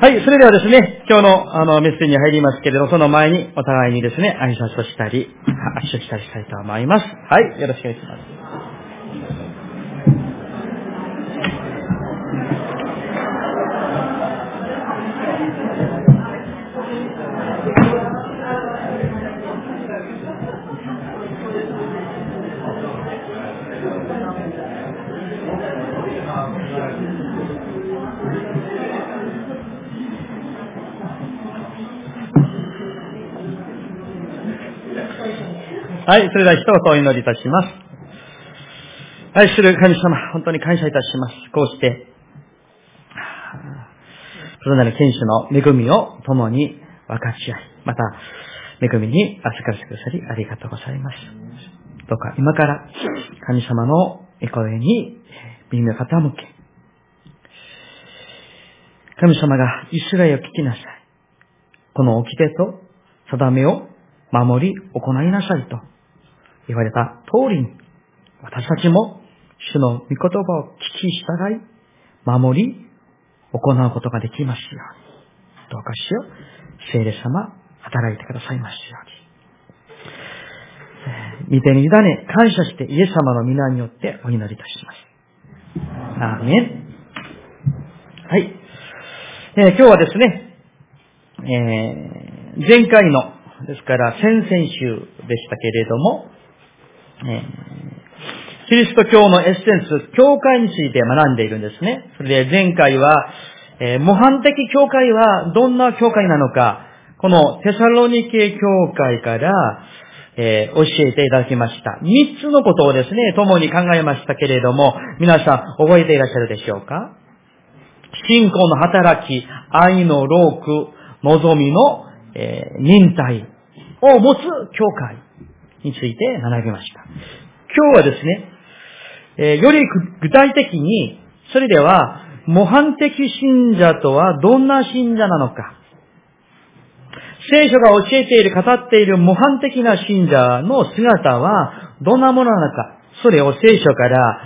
はい、それではですね、今日のあのメッセージに入りますけれど、その前にお互いにですね、挨拶をしたり、握手したりしたいと思います。はい、よろしくお願いします。はい、それでは一言お祈りいたします。愛する神様、本当に感謝いたします。こうして、それなる天使の恵みを共に分かち合い、また、恵みに預かってくださりありがとうございます。どうか今から神様の御声に耳を傾け、神様がイスラエルを聞きなさい。この掟と定めを守り行いなさいと言われた通りに、私たちも主の御言葉を聞き従い、守り、行うことができますように。どうかしよう、聖霊様、働いてくださいますように。御手に委ね、感謝してイエス様の皆によってお祈りいたします。アーメン。はい。えー、今日はですね、えー、前回の、ですから先々週でしたけれども、キリスト教のエッセンス、教会について学んでいるんですね。それで前回は、えー、模範的教会はどんな教会なのか、このテサロニケ教会から、えー、教えていただきました。三つのことをですね、共に考えましたけれども、皆さん覚えていらっしゃるでしょうか？信仰の働き、愛の労苦、望みの、えー、忍耐を持つ教会。について学びました。今日はですね、えー、より具体的に、それでは、模範的信者とはどんな信者なのか。聖書が教えている、語っている模範的な信者の姿はどんなものなのか。それを聖書から、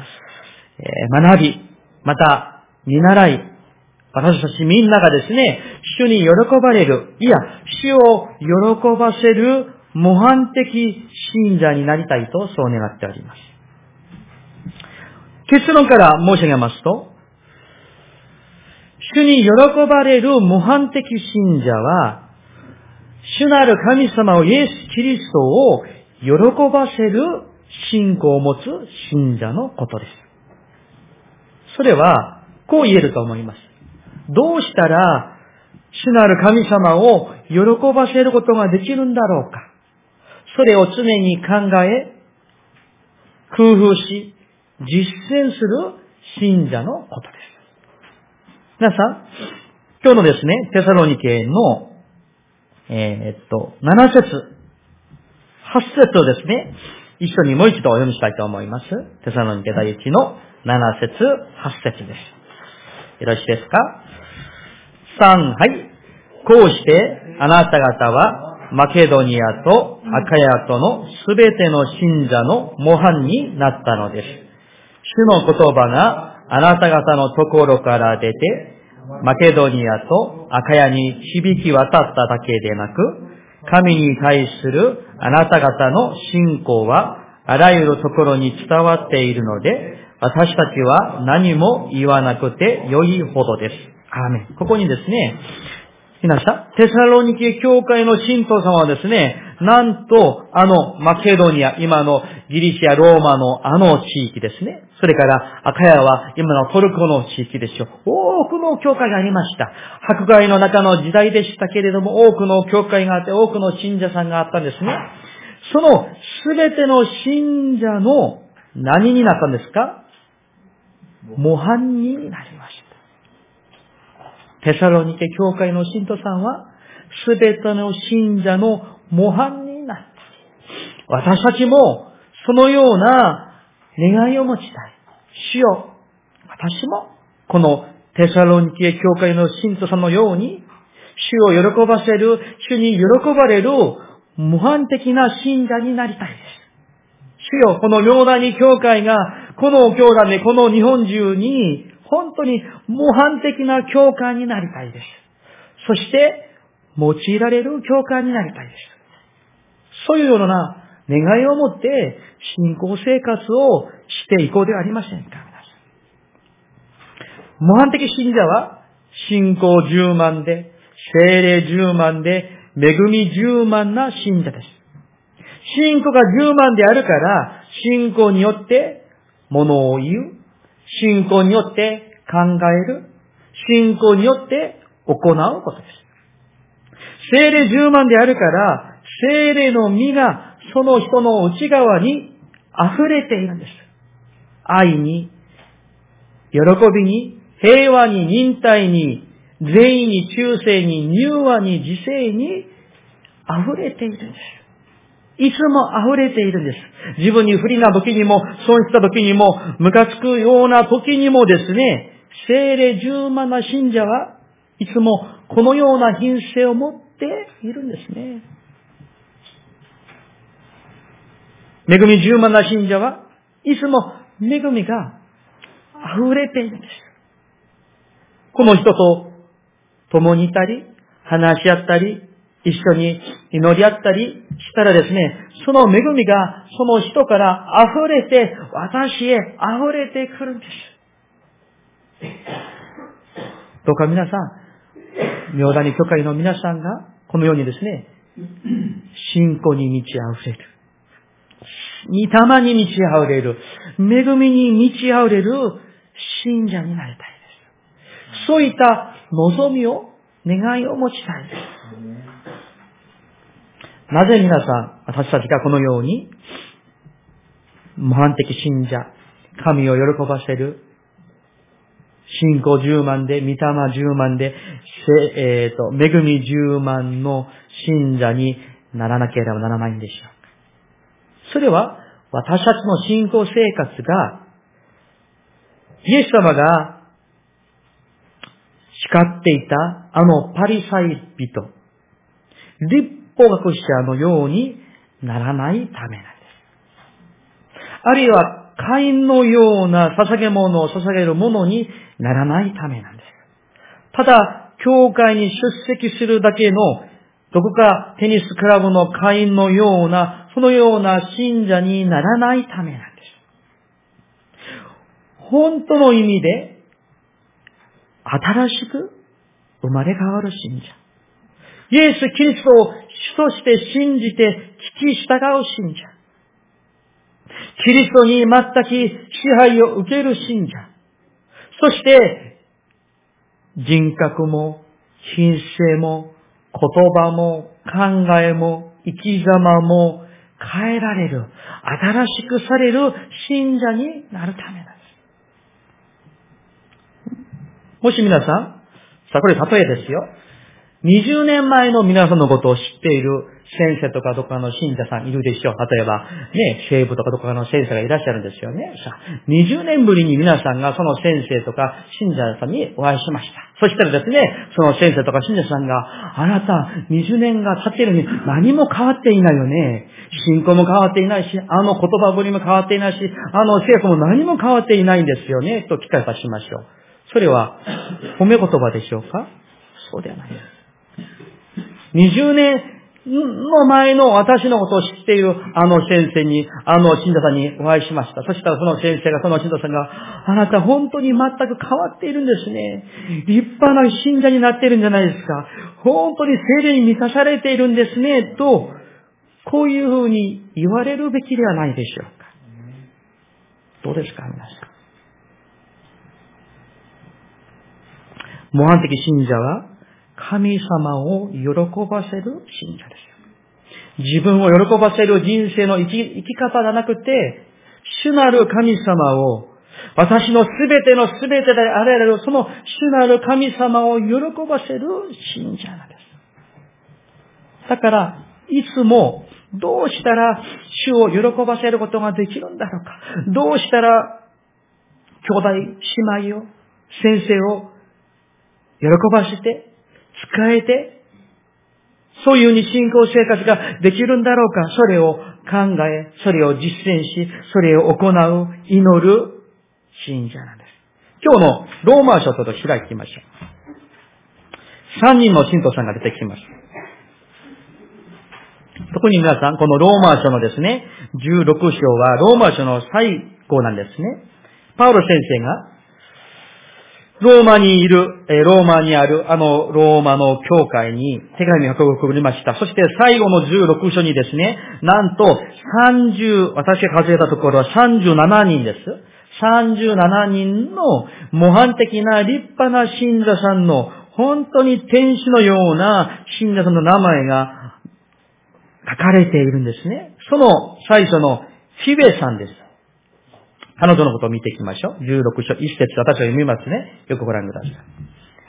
え、学び、また見習い、私たちみんながですね、主に喜ばれる、いや、主を喜ばせる模範的信者になりたいとそう願っております。結論から申し上げますと、主に喜ばれる模範的信者は、主なる神様をイエス・キリストを喜ばせる信仰を持つ信者のことです。それは、こう言えると思います。どうしたら、主なる神様を喜ばせることができるんだろうか。それを常に考え、工夫し、実践する信者のことです。皆さん、今日のですね、テサロニケの、えー、っと、7節、8節をですね、一緒にもう一度お読みしたいと思います。テサロニケ第1の7節、8節です。よろしいですか ?3、はい。こうして、あなた方はマケドニアとアカヤとのすべての信者の模範になったのです。主の言葉があなた方のところから出て、マケドニアとアカヤに響き渡っただけでなく、神に対するあなた方の信仰はあらゆるところに伝わっているので、私たちは何も言わなくて良いほどです。アーメン。ここにですね、皆さん、テサロニケ教会の信徒様はですね、なんと、あの、マケドニア、今のギリシア、ローマのあの地域ですね。それから、アカヤは今のトルコの地域でしょう。多くの教会がありました。迫害の中の時代でしたけれども、多くの教会があって、多くの信者さんがあったんですね。その、すべての信者の何になったんですか？模範になりました。テサロニケ教会の信徒さんは、すべての信者の模範になった。私たちも、そのような願いを持ちたい。主よ、私も、このテサロニケ教会の信徒さんのように、主を喜ばせる、主に喜ばれる、模範的な信者になりたいです。主よ、この両団に教会が、この教団でこの日本中に本当に模範的な教会になりたいです。そして、用いられる教会になりたいです。そういうような願いを持って信仰生活をしていこうではありませんか、模範的信者は、信仰十万で、精霊十万で、恵み十万な信者です。信仰が十万であるから、信仰によって物を言う。信仰によって考える。信仰によって行うことです。精霊十万であるから、精霊の実がその人の内側に溢れているんです。愛に、喜びに、平和に、忍耐に、善意に、忠誠に、柔和に、自制に溢れているんです。いつも溢れているんです。自分に不利な時にも、損した時にも、ムカつくような時にもですね、精霊十万な信者はいつもこのような品性を持っているんですね。恵み十万な信者はいつも恵みが溢れているんです。この人と共にいたり、話し合ったり、一緒に祈り合ったりしたらですね、その恵みがその人から溢れて、私へ溢れてくるんです。どうか皆さん、妙谷教会の皆さんが、このようにですね、信仰に満ち溢れる。御霊に満ち溢れる。恵みに満ち溢れる信者になりたいです。そういった望みを、願いを持ちたいです。なぜ皆さん、私たちがこのように、模範的信者、神を喜ばせる、信仰10万で、御霊10万で、えっ、ー、と、恵み10万の信者にならなければならないんでしょうか。それは、私たちの信仰生活が、イエス様が叱っていたあのパリサイ人、立法学者のようにならないためなんです。あるいは、会員のような捧げ物を捧げるものにならないためなんです。ただ、教会に出席するだけの、どこかテニスクラブの会員のような、そのような信者にならないためなんです。本当の意味で、新しく生まれ変わる信者。イエス・キリストを主として信じて聞き従う信者。キリストに全く支配を受ける信者。そして、人格も、品性も、言葉も、考えも、生き様も変えられる、新しくされる信者になるためです。もし皆さん、さあこれ例えですよ。20年前の皆さんのことを知っている先生とかどこかの信者さんいるでしょう。例えば、ね、西部とかどこかの先生がいらっしゃるんですよね。さあ、20年ぶりに皆さんがその先生とか信者さんにお会いしました。そしたらですね、その先生とか信者さんが、あなた、20年が経っているのに何も変わっていないよね。信仰も変わっていないし、あの言葉ぶりも変わっていないし、あの聖句も何も変わっていないんですよね。と聞かせしましょう。それは、褒め言葉でしょうか？そうではないです。20年の前の私のことを知っているあの先生に、あの信者さんにお会いしました。そしたらその先生が、その信者さんが、あなた本当に全く変わっているんですね。立派な信者になっているんじゃないですか。本当に精霊に満たされているんですね。と、こういうふうに言われるべきではないでしょうか。どうですか、皆さん。模範的信者は、神様を喜ばせる信者ですよ。自分を喜ばせる人生の生き生き方じゃなくて、主なる神様を、私のすべてのすべてであられる、その主なる神様を喜ばせる信者なんです。だから、いつも、どうしたら主を喜ばせることができるんだろうか。どうしたら、兄弟、姉妹を、先生を、喜ばせて、使えて、そういうふうに信仰生活ができるんだろうか、それを考え、それを実践し、それを行う、祈る信者なんです。今日のローマ書と開きましょう。三人の信徒さんが出てきます。特に皆さん、このローマ書のですね、16章はローマ書の最後なんですね。パウロ先生が、ローマにいる、えローマにあるあのローマの教会に手紙を送りました。そして最後の16章にですね、なんと30、私が数えたところは37人です。37人の模範的な立派な信者さんの本当に天使のような信者さんの名前が書かれているんですね。その最初のフィベさんです。彼女のことを見ていきましょう。16章1節私は読みますね。よくご覧ください。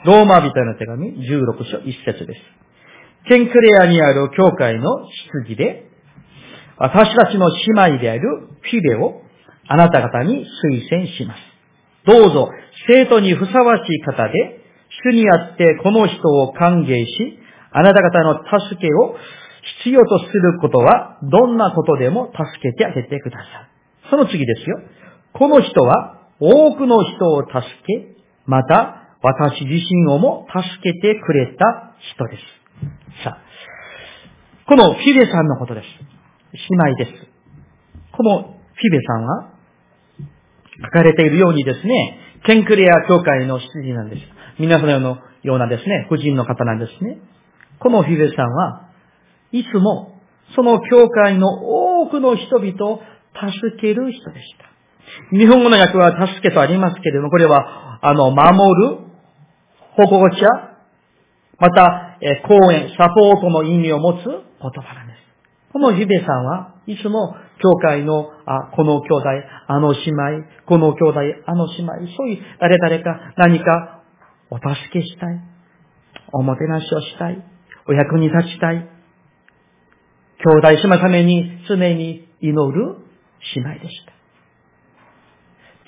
ローマ人への手紙16章1節です。ケンクレアにある教会の質疑で、私たちの姉妹であるフィベをあなた方に推薦します。どうぞ、生徒にふさわしい方で、主にあってこの人を歓迎し、あなた方の助けを必要とすることは、どんなことでも助けてあげてください。その次ですよ。この人は多くの人を助け、また私自身をも助けてくれた人です。さあ、このフィベさんのことです。姉妹です。このフィベさんは、書かれているようにですね、ケンクレア教会の執事なんです。皆さんのようなですね、婦人の方なんですね。このフィベさんは、いつもその教会の多くの人々を助ける人でした。日本語の訳は助けとありますけれども、これは、あの、守る、保護者、また、え講演、サポートの意味を持つ言葉なんです。このヒベさんはいつも教会の、あ、この兄弟、あの姉妹、この兄弟、あの姉妹、そういう誰々か何かお助けしたい。おもてなしをしたい。お役に立ちたい。兄弟姉妹のために常に祈る姉妹でした。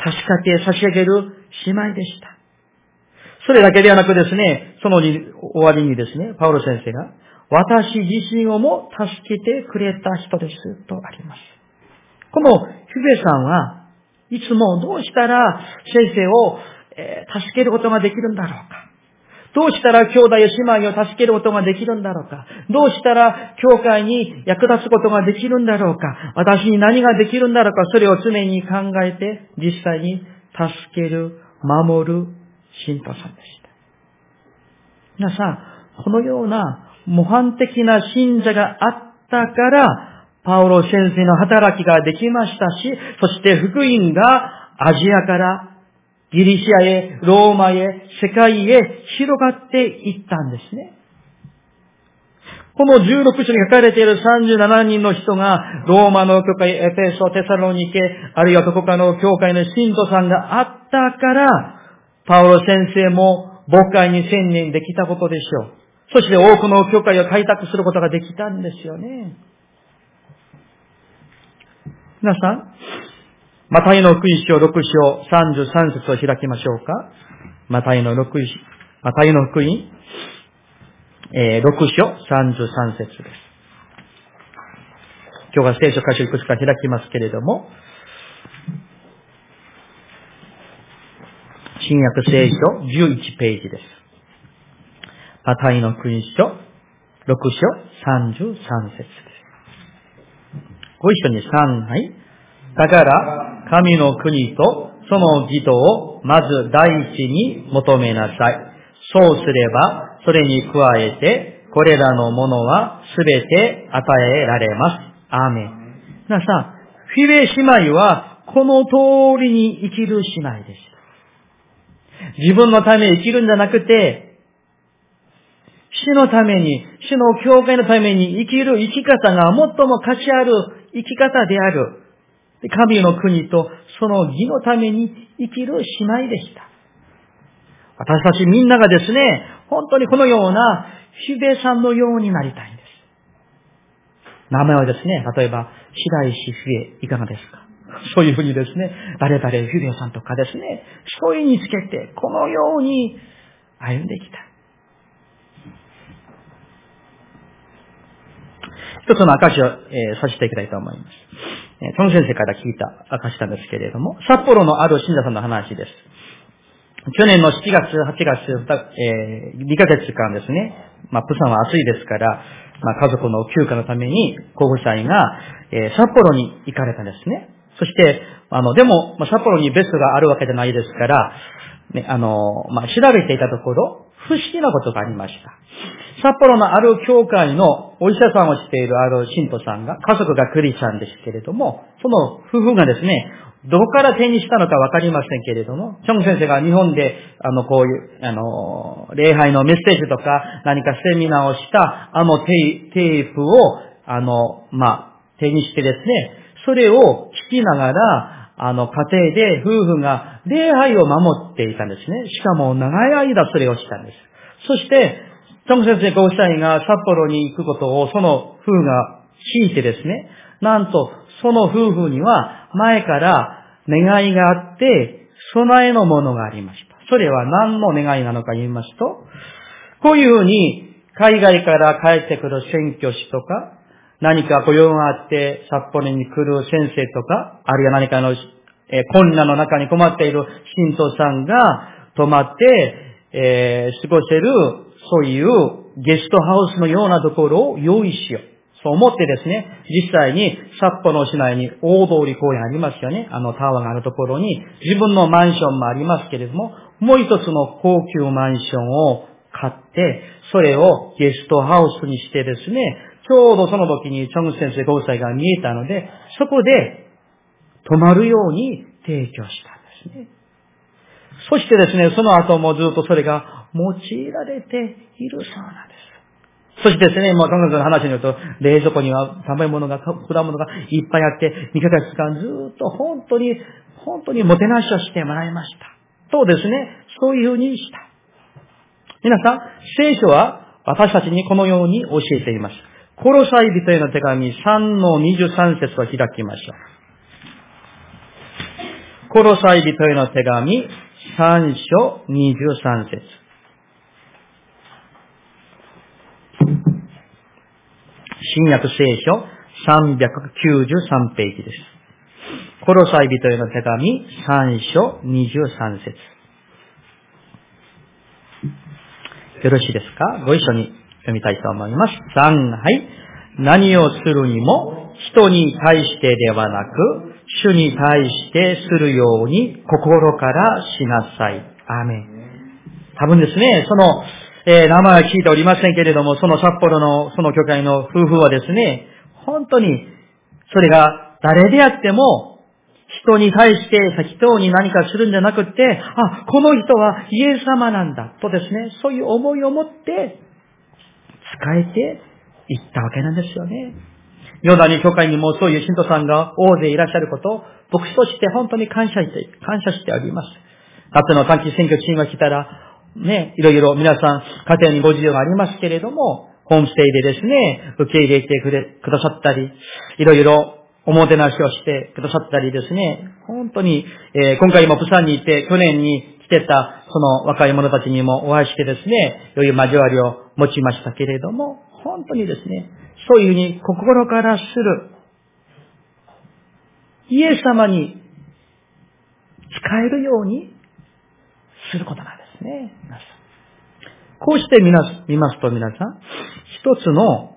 助かって差し上げる姉妹でした。それだけではなくですね、その終わりにですね、パウロ先生が、私自身をも助けてくれた人ですとあります。このヒベさんはいつもどうしたら先生を、え助けることができるんだろうか。どうしたら兄弟や姉妹を助けることができるんだろうか？どうしたら教会に役立つことができるんだろうか？私に何ができるんだろうか？それを常に考えて実際に助ける、守る信徒さんでした。皆さん、このような模範的な信者があったから、パウロ先生の働きができましたし、そして福音がアジアからギリシアへ、ローマへ、世界へ広がっていったんですね。この16章に書かれている37人の人が、ローマの教会、エペソ、テサロニケ、あるいはどこかの教会の信徒さんがあったから、パウロ先生も牧会に専念できたことでしょう。そして多くの教会を開拓することができたんですよね。皆さん、マタイの福音書6章33節を開きましょうか。マタイの6、マタイの福音、えー、6章33節です。今日は聖書箇所いくつか開きますけれども、新約聖書11ページです。マタイの福音書6章33節です。ご一緒に3、はい。だから、神の国とその義とをまず第一に求めなさい。そうすれば、それに加えて、これらのものはすべて与えられます。アーメン。皆さん、フィレ姉妹はこの通りに生きる姉妹でした。自分のために生きるんじゃなくて、死のために、死の教会のために生きる生き方が最も価値ある生き方である。神の国とその義のために生きる姉妹でした。私たちみんながですね、本当にこのようなヒデさんのようになりたいんです。名前はですね、例えば、白石フエ、いかがですか？そういうふうにですね、誰々ヒデさんとかですね、そういうにつけて、このように歩んできた。一つの証を、えー、させていきたいと思います。その先生から聞いた証なんですけれども、札幌のある信者さんの話です。去年の7月、8月、えー、2ヶ月間ですね、まあ、プサンは暑いですから、まあ、家族の休暇のために、候補者が、えー、札幌に行かれたんですね。そして、あの、でも、まあ、札幌に別があるわけじゃないですから、ね、あの、まあ、調べていたところ、不思議なことがありました。札幌のある教会のお医者さんをしているある信徒さんが、家族がクリスチャンですけれども、その夫婦がですね、どこから手にしたのかわかりませんけれども、チョン先生が日本で、あの、こういう、あの、礼拝のメッセージとか、何かセミナーをした、あのテープを、あの、まあ、手にしてですね、それを聞きながら、あの、家庭で夫婦が礼拝を守っていたんですね。しかも長い間それをしたんです。そして、チョン先生ご夫妻が札幌に行くことをその夫婦が聞いてですね、なんとその夫婦には前から願いがあって、備えのものがありました。それは何の願いなのか言いますと、こういうふうに海外から帰ってくる宣教師とか、何か雇用があって札幌に来る先生とか、あるいは何かの、え困難の中に困っている信徒さんが泊まって、えー、過ごせる、そういうゲストハウスのようなところを用意しよう。そう思ってですね、実際に札幌市内に大通り公園ありますよね。あのタワーがあるところに自分のマンションもありますけれども、もう一つの高級マンションを買って、それをゲストハウスにしてですね、ちょうどその時にチョン先生ご夫妻が見えたので、そこで泊まるように提供したんですね。そしてですね、その後もずっとそれが用いられているそうなんです。そしてですね、もう彼女の話によると、冷蔵庫には食べ物が、果物がいっぱいあって、2ヶ月間ずっと本当に、本当にもてなしをしてもらいました。とですね、そういうふうにした。皆さん、聖書は私たちにこのように教えています。コロサイ人への手紙3の23節を開きましょう。コロサイ人への手紙3章23節新約聖書393ページです。コロサイ人への手紙3章23節よろしいですか？ご一緒に読みたいと思います。3、はい。何をするにも、人に対してではなく、主に対してするように心からしなさい。アーメン。多分ですね、その、えー、名前は聞いておりませんけれども、その札幌のその教会の夫婦はですね、本当に、それが誰であっても、人に対して人に何かするんじゃなくて、あ、この人はイエス様なんだ、とですね、そういう思いを持って、使えていったわけなんですよね。ヨダに教会にもそういう信徒さんが大勢いらっしゃることを、牧師として本当に感謝して、感謝しております。夏の短期選挙チームが来たら、ね、いろいろ皆さん家庭にご事情がありますけれども、ホームステイでですね、受け入れてくれ、くださったり、いろいろおもてなしをしてくださったりですね、本当に、えー、今回もプサンにいて、去年に来てたその若い者たちにもお会いしてですね、良い交わりを持ちましたけれども、本当にですね、そういうふうに心からする、イエス様に使えるようにすることなんです。ね。こうして見ますと皆さん、一つの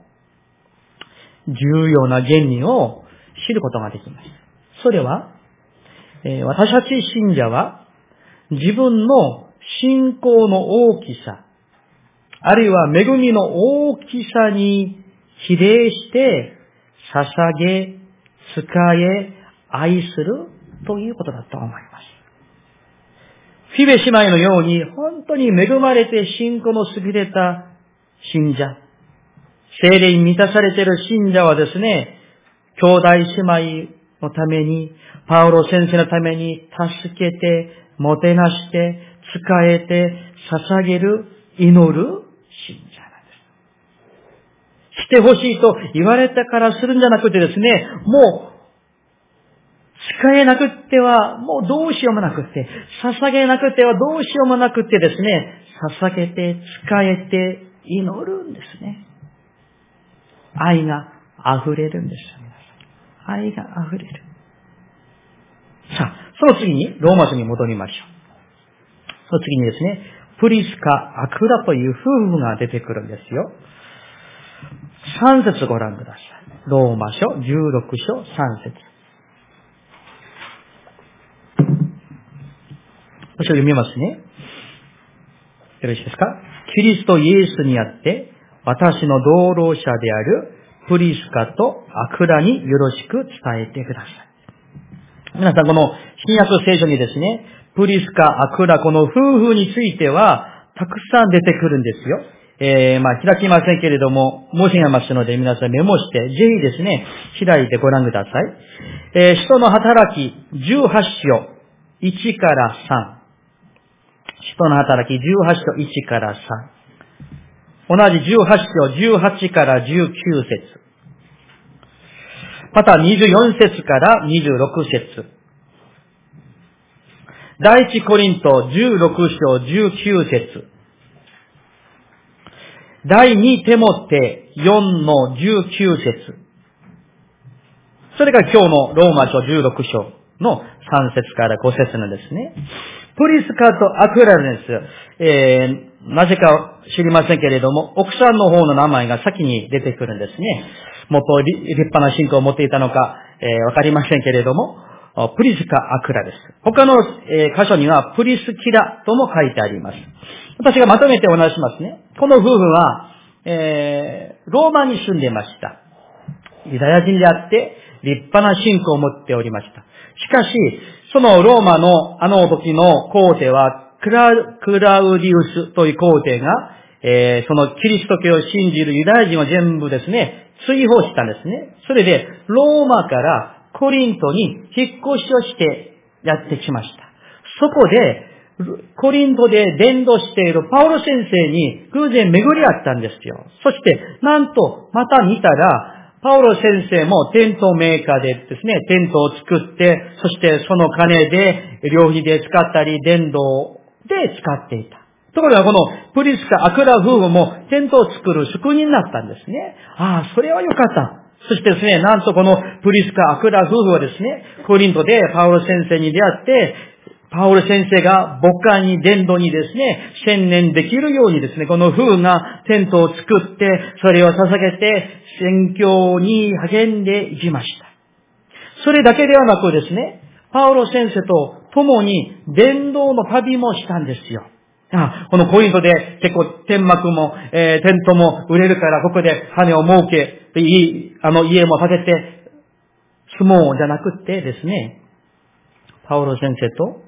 重要な原理を知ることができます。それは、え、私たち信者は自分の信仰の大きさ、あるいは恵みの大きさに比例して捧げ、使え、愛するということだと思います。フィベ姉妹のように、本当に恵まれて信仰の優れた信者、精霊に満たされている信者はですね、兄弟姉妹のために、パウロ先生のために助けて、もてなして、使えて、捧げる、祈る信者なんです。してほしいと言われたからするんじゃなくてですね、もう使えなくってはもうどうしようもなくって、捧げなくてはどうしようもなくってですね、捧げて、使えて、祈るんですね。愛が溢れるんです。皆さん愛が溢れる。さあ、その次にローマ書に戻りましょう。その次にですね、プリスカ、アクラという夫婦が出てくるんですよ。3節ご覧ください。ローマ書16章3節こちら読みますね。よろしいですか？キリストイエスにあって、私の同労者であるプリスカとアクラによろしく伝えてください。皆さん、この新約聖書にですね、プリスカ、アクラ、この夫婦については、たくさん出てくるんですよ。えー、まあ、開きませんけれども、申し上げますので、皆さんメモして、ぜひですね、開いてご覧ください。えー、人の働き、18章、1から3。人の働き、18章、1から3。同じ18章、18から19節。また24節から26節。第一コリント16章19節。第二手モテ4の19節。それが今日のローマ書16章の3節から5節なんですね。プリスカとアクラルです。えー、なぜか知りませんけれども、奥さんの方の名前が先に出てくるんですね。もっと立派な信仰を持っていたのか、えー、わかりませんけれども、プリスカ・アクラです。他の、箇所にはプリスキラとも書いてあります。私がまとめてお話しますね。この夫婦は、えー、ローマに住んでました。ユダヤ人であって、立派な信仰を持っておりました。しかし、そのローマのあの時の皇帝は、クラクラウディウスという皇帝が、えー、そのキリスト教を信じるユダヤ人を全部ですね、追放したんですね。それで、ローマからコリントに引っ越しをしてやってきました。そこで、コリントで伝道しているパウロ先生に偶然巡り合ったんですよ。そして、なんと、また見たら、パウロ先生もテントメーカーでですね、テントを作って、そしてその金で、料費で使ったり、伝道で使っていた。ところがこのプリスカ・アクラ夫婦もテントを作る職人になったんですね。ああ、それはよかった。そしてですね、なんとこのプリスカ・アクラ夫婦はですね、コリントでパウロ先生に出会って、パウロ先生が牧会に伝道にですね、専念できるようにですね、この夫婦がテントを作って、それを捧げて、宣教に励んでいきました。それだけではなくですね、パウロ先生と共に伝道の旅もしたんですよ。あこのコイントで結構天幕も、えー、テントも売れるからここで羽を設け、いい、あの家も建てて住もうじゃなくてですね、パウロ先生と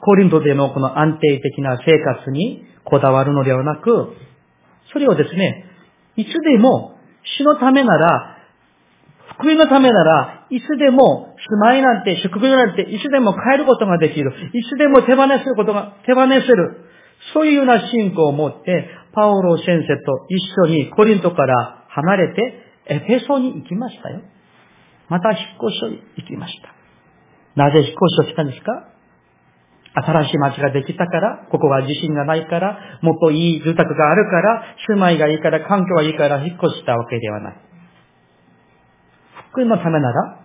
コリントでのこの安定的な生活にこだわるのではなく、それをですね、いつでも死のためなら、福音のためなら、いつでも住まいなんて、祝福なんて、いつでも変えることができる。いつでも手放せることが、手放せる。そういうような信仰を持って、パオロ先生と一緒にコリントから離れて、エフェソに行きましたよ。また引っ越しを行きました。なぜ引っ越しをしたんですか？新しい町ができたから、ここは地震がないから、もっといい住宅があるから、住まいがいいから、環境がいいから引っ越したわけではない。福音のためなら、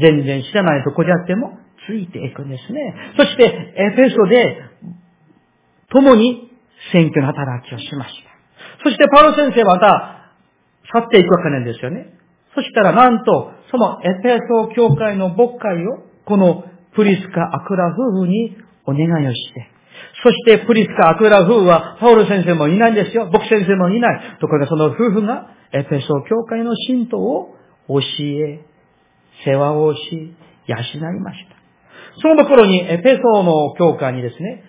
全然知らないとこであっても、ついていくんですね。そして、エフェソで共に選挙の働きをしました。そしてパウロ先生はまた去っていくわけなんですよね。そしたらなんと、そのエペソ教会の牧会を、このプリスカ・アクラ夫婦にお願いをして、そしてプリスカ・アクラ夫婦は、パウロ先生もいないんですよ。僕先生もいない。ところがその夫婦が、エペソ教会の信徒を教え、世話をし、養いました。そのところに、エペソの教会にですね、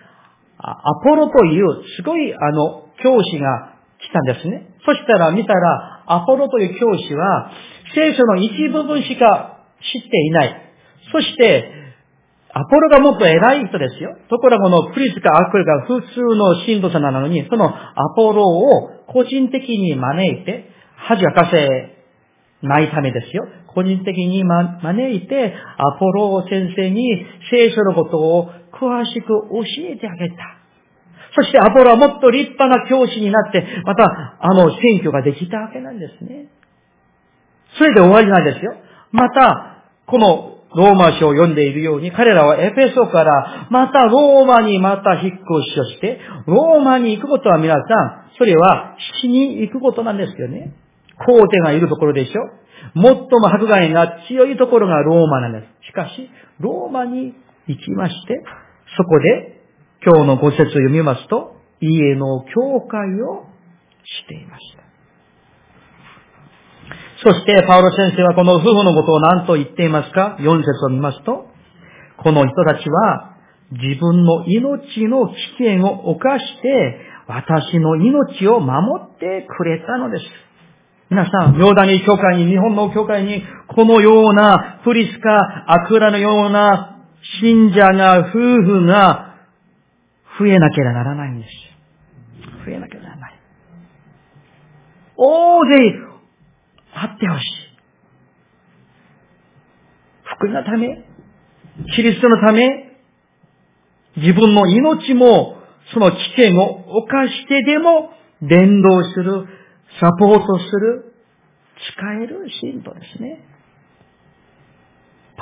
アポロというすごいあの教師が来たんですね。そしたら見たら、アポロという教師は聖書の一部分しか知っていない。そして、アポロがもっと偉い人ですよ。ところがこのプリスカ・アクルが普通の信徒者なのに、そのアポロを個人的に招いて、恥かせないためですよ。個人的に招いて、アポロ先生に聖書のことを詳しく教えてあげた。そしてアポロはもっと立派な教師になって、また、あの、選挙ができたわけなんですね。それで終わりなんですよ。また、このローマ書を読んでいるように、彼らはエペソからまたローマにまた引っ越しをして、ローマに行くことは皆さん、それは死に行くことなんですよね。皇帝がいるところでしょ最も迫害が強いところがローマなんです。しかし、ローマに行きまして、そこで今日のご説を読みますと、家の教会をしていました。そして、パウロ先生はこの夫婦のことを何と言っていますか ?4 節を見ますと、この人たちは自分の命の危険を犯して、私の命を守ってくれたのです。皆さん、妙ダニ教会に、日本の教会に、このようなプリスカ、アクラのような信者が、夫婦が増えなければならないんです。増えなければならない。大勢あってほしい。福音のため、キリストのため、自分の命もその危険を犯してでも伝道する、サポートする、使える信徒ですね。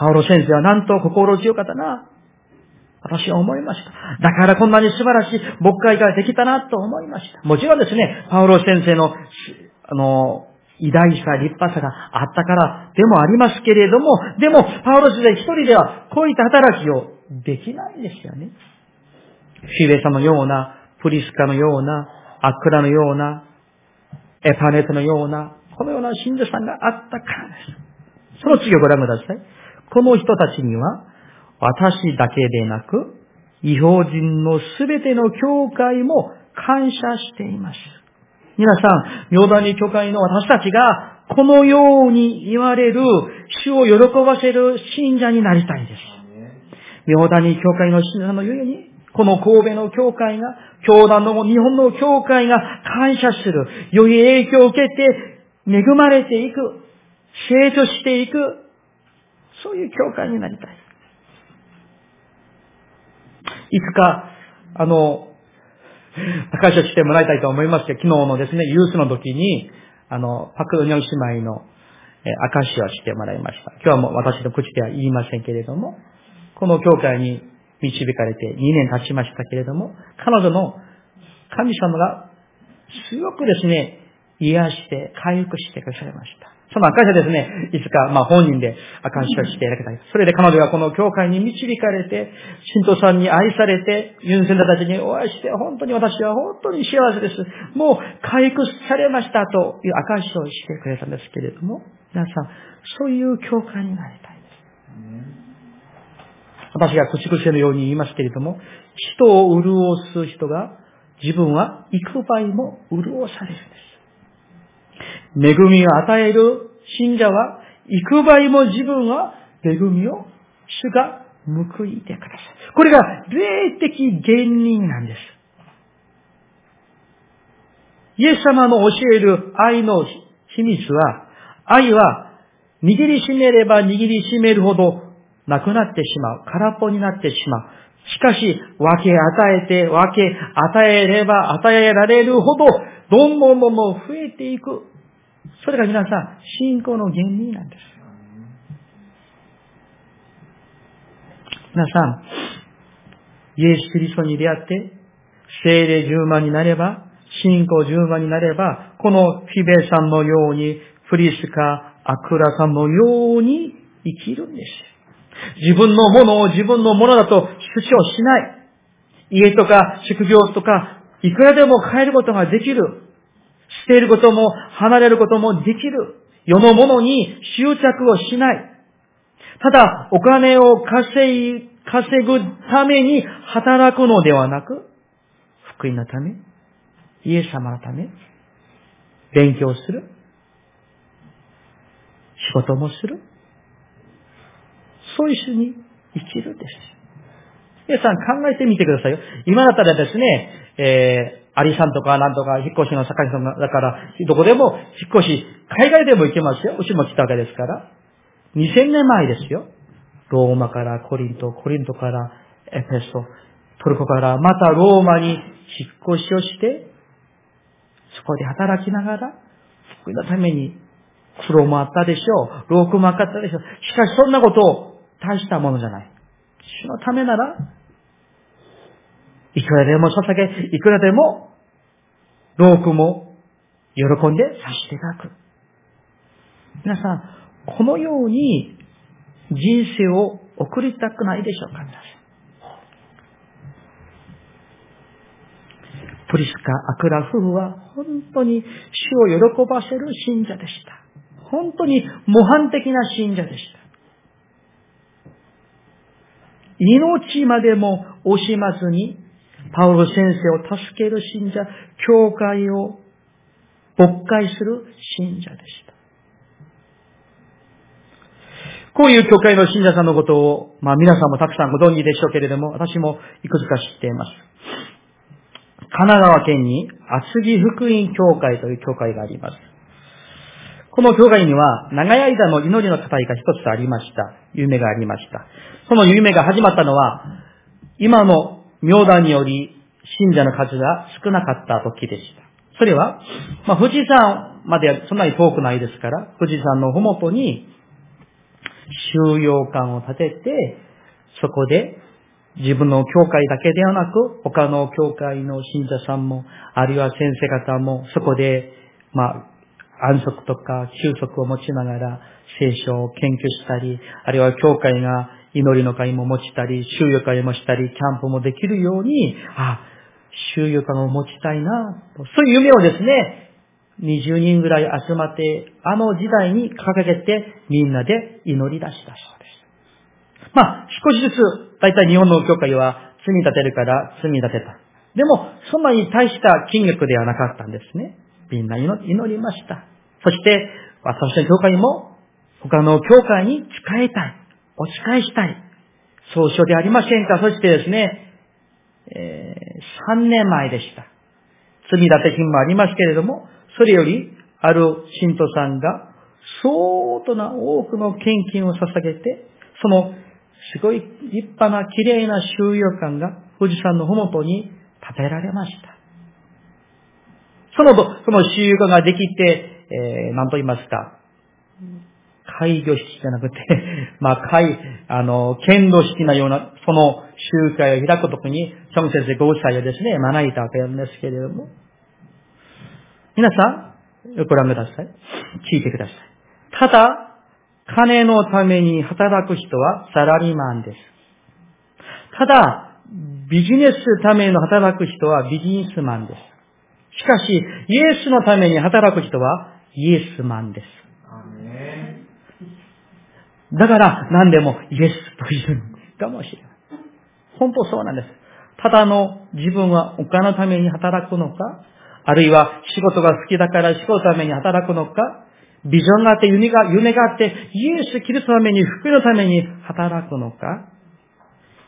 パウロ先生はなんと心強かったな。私は思いました。だからこんなに素晴らしい牧会ができたなと思いました。もちろんですね、パウロ先生の、あの、偉大さ、立派さがあったからでもありますけれども、でも、パウロ先生一人ではこういった働きをできないんですよね。フィベサのような、プリスカのような、アクラのような、エパネットのような、このような信者さんがあったからです。その次をご覧ください。この人たちには、私だけでなく、違法人のすべての教会も感謝しています。皆さん、妙ダニ教会の私たちが、このように言われる、主を喜ばせる信者になりたいんです。妙ダニ教会の信者のゆえに、この神戸の教会が、教団の日本の教会が感謝する、良い影響を受けて、恵まれていく、成長していく、そういう教会になりたい。いつか、あの、感謝してもらいたいと思いますけど、昨日のですね、ユースの時に、あの、パク・ウニョン姉妹の、え、証をしてもらいました。今日はもう私の口では言いませんけれども、この教会に導かれて2年経ちましたけれども、彼女の神様がすごくですね、癒して、回復してくださいました。その証はですね、いつか、まあ本人で証しをしていただきたい。それで彼女がこの教会に導かれて、信徒さんに愛されて、ユンセンダたちにお会いして、本当に私は本当に幸せです。もう回復されましたという証しをしてくれたんですけれども、皆さん、そういう教会になりたいです。私が口癖のように言いますけれども、人を潤す人が自分は幾倍も潤されるんです。恵みを与える信者は、幾倍も自分は恵みを主が報いてください。これが霊的原人なんです。イエス様の教える愛の秘密は、愛は握りしめれば握りしめるほどなくなってしまう。空っぽになってしまう。しかし、分け与えて、分け与えれば与えられるほど、どんどんどんどん増えていく。それが皆さん、信仰の原理なんです。皆さん、イエス・キリストに出会って、精霊10万になれば、信仰10万になれば、このフィベさんのように、フリスカ、アクラさんのように生きるんです。自分のものを自分のものだと主張しない。家とか職業とか、いくらでも変えることができる。捨ていることも離れることもできる。世のものに執着をしない。ただ、お金を稼い、稼ぐために働くのではなく、福音のため、イエス様のため、勉強する。仕事もする。そういう人に生きるです。皆さん考えてみてくださいよ。今だったらですね、えーアリさんとかなんとか、引っ越しの坂井さんだから、どこでも引っ越し、海外でも行けますよ。うちも来たわけですから。2000年前ですよ。ローマからコリント、コリントからエペソ、トルコからまたローマに引っ越しをして、そこで働きながら、福音のために苦労もあったでしょう。労苦もあったでしょう。しかしそんなことを大したものじゃない。主のためなら、いくらでも捧げ、いくらでも、ロークも喜んでさしていただく。皆さん、このように人生を送りたくないでしょうか、皆さん。プリスカ・アクラ夫婦は本当に主を喜ばせる信者でした。本当に模範的な信者でした。命までも惜しまずに、パウロ先生を助ける信者、教会を勃会する信者でした。こういう教会の信者さんのことを、まあ皆さんもたくさんご存知でしょうけれども、私もいくつか知っています。神奈川県に厚木福音教会という教会があります。この教会には長い間の祈りの語りが一つありました。夢がありました。その夢が始まったのは、今の妙談により信者の数が少なかった時でした。それは、まあ、富士山までそんなに遠くないですから、富士山のふもとに収容館を建てて、そこで自分の教会だけではなく、他の教会の信者さんも、あるいは先生方も、そこで、まあ、安息とか休息を持ちながら聖書を研究したり、あるいは教会が祈りの会も持ちたり、収容会もしたり、キャンプもできるように、あ、収容会を持ちたいな、そういう夢をですね、20人ぐらい集まって、あの時代に掲げてみんなで祈り出したそうです。まあ、少しずつ、だいたい日本の教会は積み立てるから積み立てた。でも、そんなに大した金額ではなかったんですね。みんな祈りました。そして、私の教会も他の教会に使いたい。お仕えしたい。そう書でありませんかそしてですね、えー、3年前でした。積立金もありますけれども、それより、ある信徒さんが、相当な多くの献金を捧げて、その、すごい立派な綺麗な収容館が富士山のふもとに建てられました。その後、その収容館ができて、えー、何と言いますか、会魚式じゃなくて、まあ、会、あの、剣道式なような、その集会を開くときに、チョン先生ご夫妻をですね、招いたわけなんですけれども、皆さん、ご覧ください。聞いてください。ただ、金のために働く人はサラリーマンです。ただ、ビジネスための働く人はビジネスマンです。しかし、イエスのために働く人はイエスマンです。だから、何でもイエスというかもしれない。本当そうなんです。ただの自分はお金のために働くのか、あるいは仕事が好きだから仕事のために働くのか、ビジョンがあって夢が夢があってイエス・キリストのために福のために働くのか、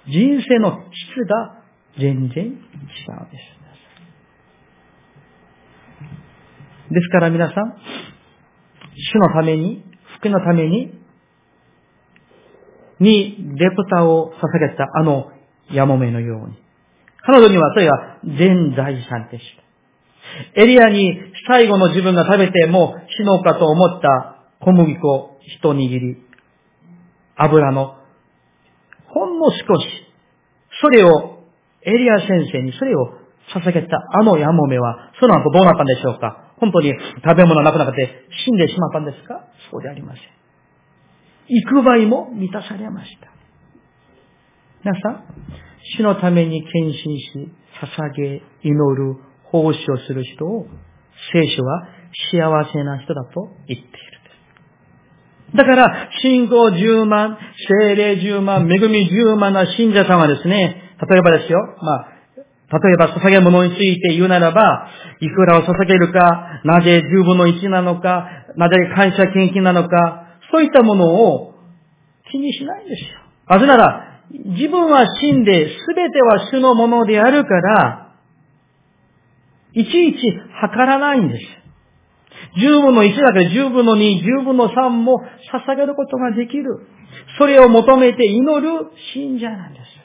人生の質が全然違うんです。ですから皆さん、主のために、福のために、にレプタを捧げたあのヤモメのように。彼女にはそれが全財産でした。エリアに最後の自分が食べても死のうかと思った小麦粉一握り、油のほんの少し、それをエリア先生にそれを捧げたあのヤモメは、その後どうなったんでしょうか本当に食べ物なくなって死んでしまったんですか？そうでありません。幾倍も満たされました。皆さん、死のために献身し、捧げ、祈る、奉仕をする人を、聖書は幸せな人だと言っている。だから、信仰10万、精霊10万、恵み10万な信者さんはですね、例えばですよ、まあ、例えば捧げ物について言うならば、いくらを捧げるか、なぜ十分の一なのか、なぜ感謝献金なのか、そういったものを気にしないんですよ。なぜなら、自分は死んで全ては主のものであるから、いちいち測らないんです。十分の一だけ十分の二、十分の三も捧げることができる。それを求めて祈る信者なんです。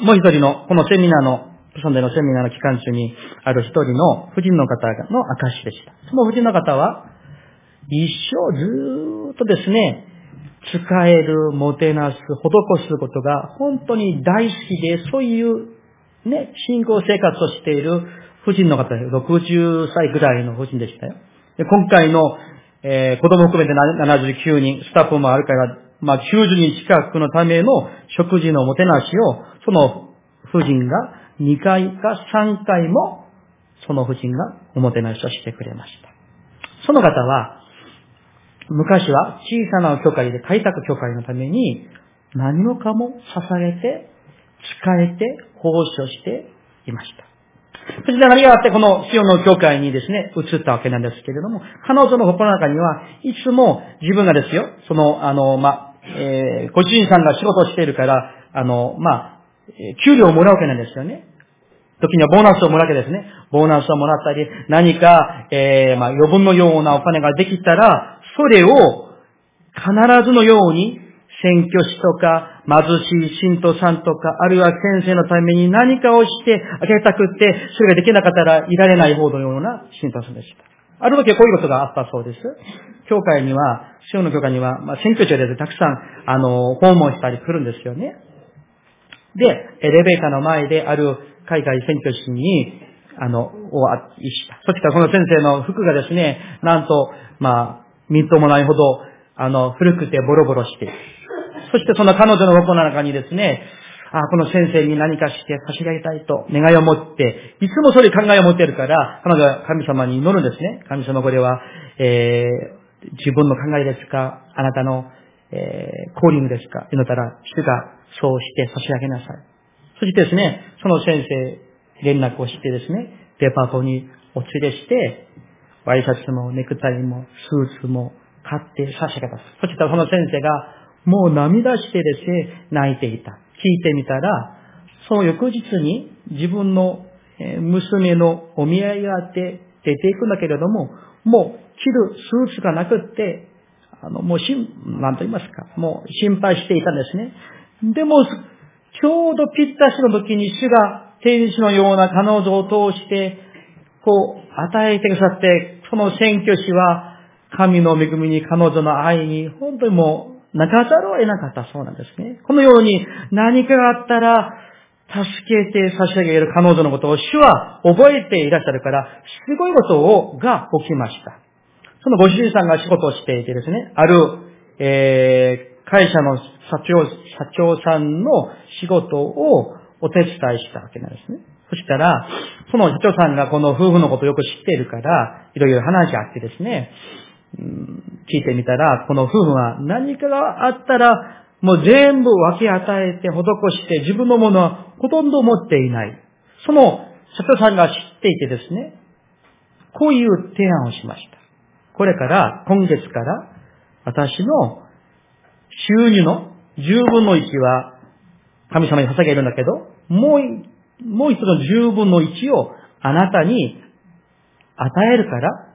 もう一人の、このセミナーの、プンでのセミナーの期間中にある一人の婦人の方の証でした。その婦人の方は、一生ずっとですね、使える、もてなす、施すことが本当に大好きで、そういうね、信仰生活をしている夫人の方、60歳ぐらいの夫人でしたよ。で今回の、えー、子供含めて79人、スタッフもあるから、まあ、90人近くのための食事のもてなしを、その夫人が2回か3回も、その夫人がおもてなしをしてくれました。その方は、昔は小さな教会で開拓教会のために何もかも捧げて、使えて、奉仕をしていました。そして何があってこのシオンの教会にですね、移ったわけなんですけれども、彼女の心の中には、いつも自分がですよ、その、あの、まあ、えー、ご主人さんが仕事をしているから、あの、まあ、給料をもらうわけなんですよね。時にはボーナスをもらうわけですね。ボーナスをもらったり、何か、えー、まあ、余分のようなお金ができたら、それを必ずのように選挙師とか、貧しい信徒さんとか、あるいは先生のために何かをしてあげたくって、それができなかったらいられないほどのような信徒さんでした。ある時はこういうことがあったそうです。教会には、主の教会には、まあ、選挙地でたくさん、あの、訪問したり来るんですよね。で、エレベーターの前である海外選挙師に、あの、お会いした。そしたらこの先生の服がですね、なんと、まあ、みっともないほど、あの、古くてボロボロして、そしてその彼女の心の中にですね、あこの先生に何かして差し上げたいと願いを持って、いつもそういう考えを持っているから、彼女は神様に祈るんですね。神様これは、えー、自分の考えですか？あなたの、えー、コーリングですか？祈ったら、主がそうして差し上げなさい。そしてですね、その先生、連絡をしてですね、デパートにお連れして、ワイシャツもネクタイもスーツも買って差し上げた。そしたらその先生が、もう涙してですね、泣いていた。聞いてみたら、その翌日に自分の娘のお見合いがあって出ていくんだけれども、もう着るスーツがなくって、あの、もうしん、なんと言いますか、もう心配していたんですね。でも、ちょうどぴったしの時に主が天使のような彼女を通して、こう、与えてくださって、その選挙師は、神の恵みに彼女の愛に、本当にもうう、泣かざるを得なかったそうなんですね。このように、何かがあったら、助けて差し上げる彼女のことを主は覚えていらっしゃるから、すごいことを、が起きました。そのご主人さんが仕事をしていてですね、ある、えー、会社の社長、社長さんの仕事をお手伝いしたわけなんですね。そしたら、その社長さんがこの夫婦のことをよく知っているから、いろいろ話があってですね、聞いてみたら、この夫婦は何かがあったら、もう全部分け与えて、施して、自分のものはほとんど持っていない。その社長さんが知っていてですね、こういう提案をしました。これから、今月から、私の収入の10分の1は神様に捧げるんだけど、もう、もう一度の10分の1をあなたに与えるから、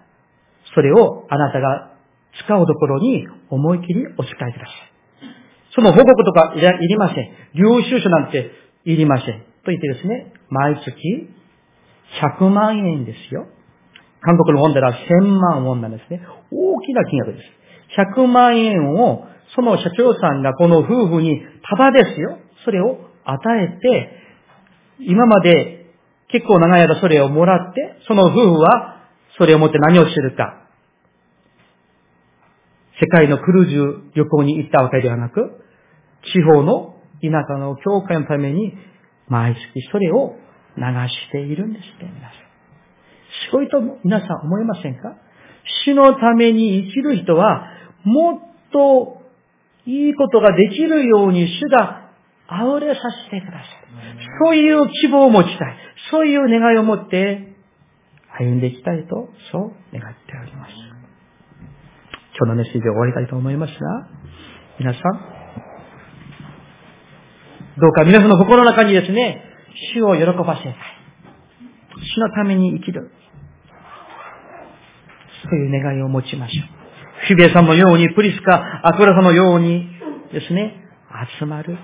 それをあなたが使うところに思い切りお使いください。その報告とかいりません。領収書なんていりません。と言ってですね、毎月100万円ですよ。韓国の本では1000万ウォンなんですね。大きな金額です。100万円を、その社長さんがこの夫婦に、ただですよ。それを与えて、今まで結構長い間それをもらって、その夫婦はそれを持って何をするか。世界のクルーズ旅行に行ったわけではなく、地方の田舎の教会のために毎月それを流しているんですね、皆さん。すごいと皆さん思いませんか？死のために生きる人は、もっといいことができるように主が溢れさせてください。そういう希望を持ちたい。そういう願いを持って歩んでいきたいと、そう願っております。今日のメッセージを終わりたいと思いますが、皆さん、どうか皆さんの心の中にですね、主を喜ばせたい。主のために生きる。そういう願いを持ちましょう。フィベさんのように、プリスカ、アクラさんのようにですね、集まる、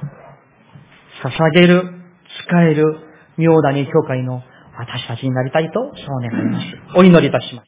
捧げる、使える、妙だに教会の私たちになりたいと、そう願います。お祈りいたします。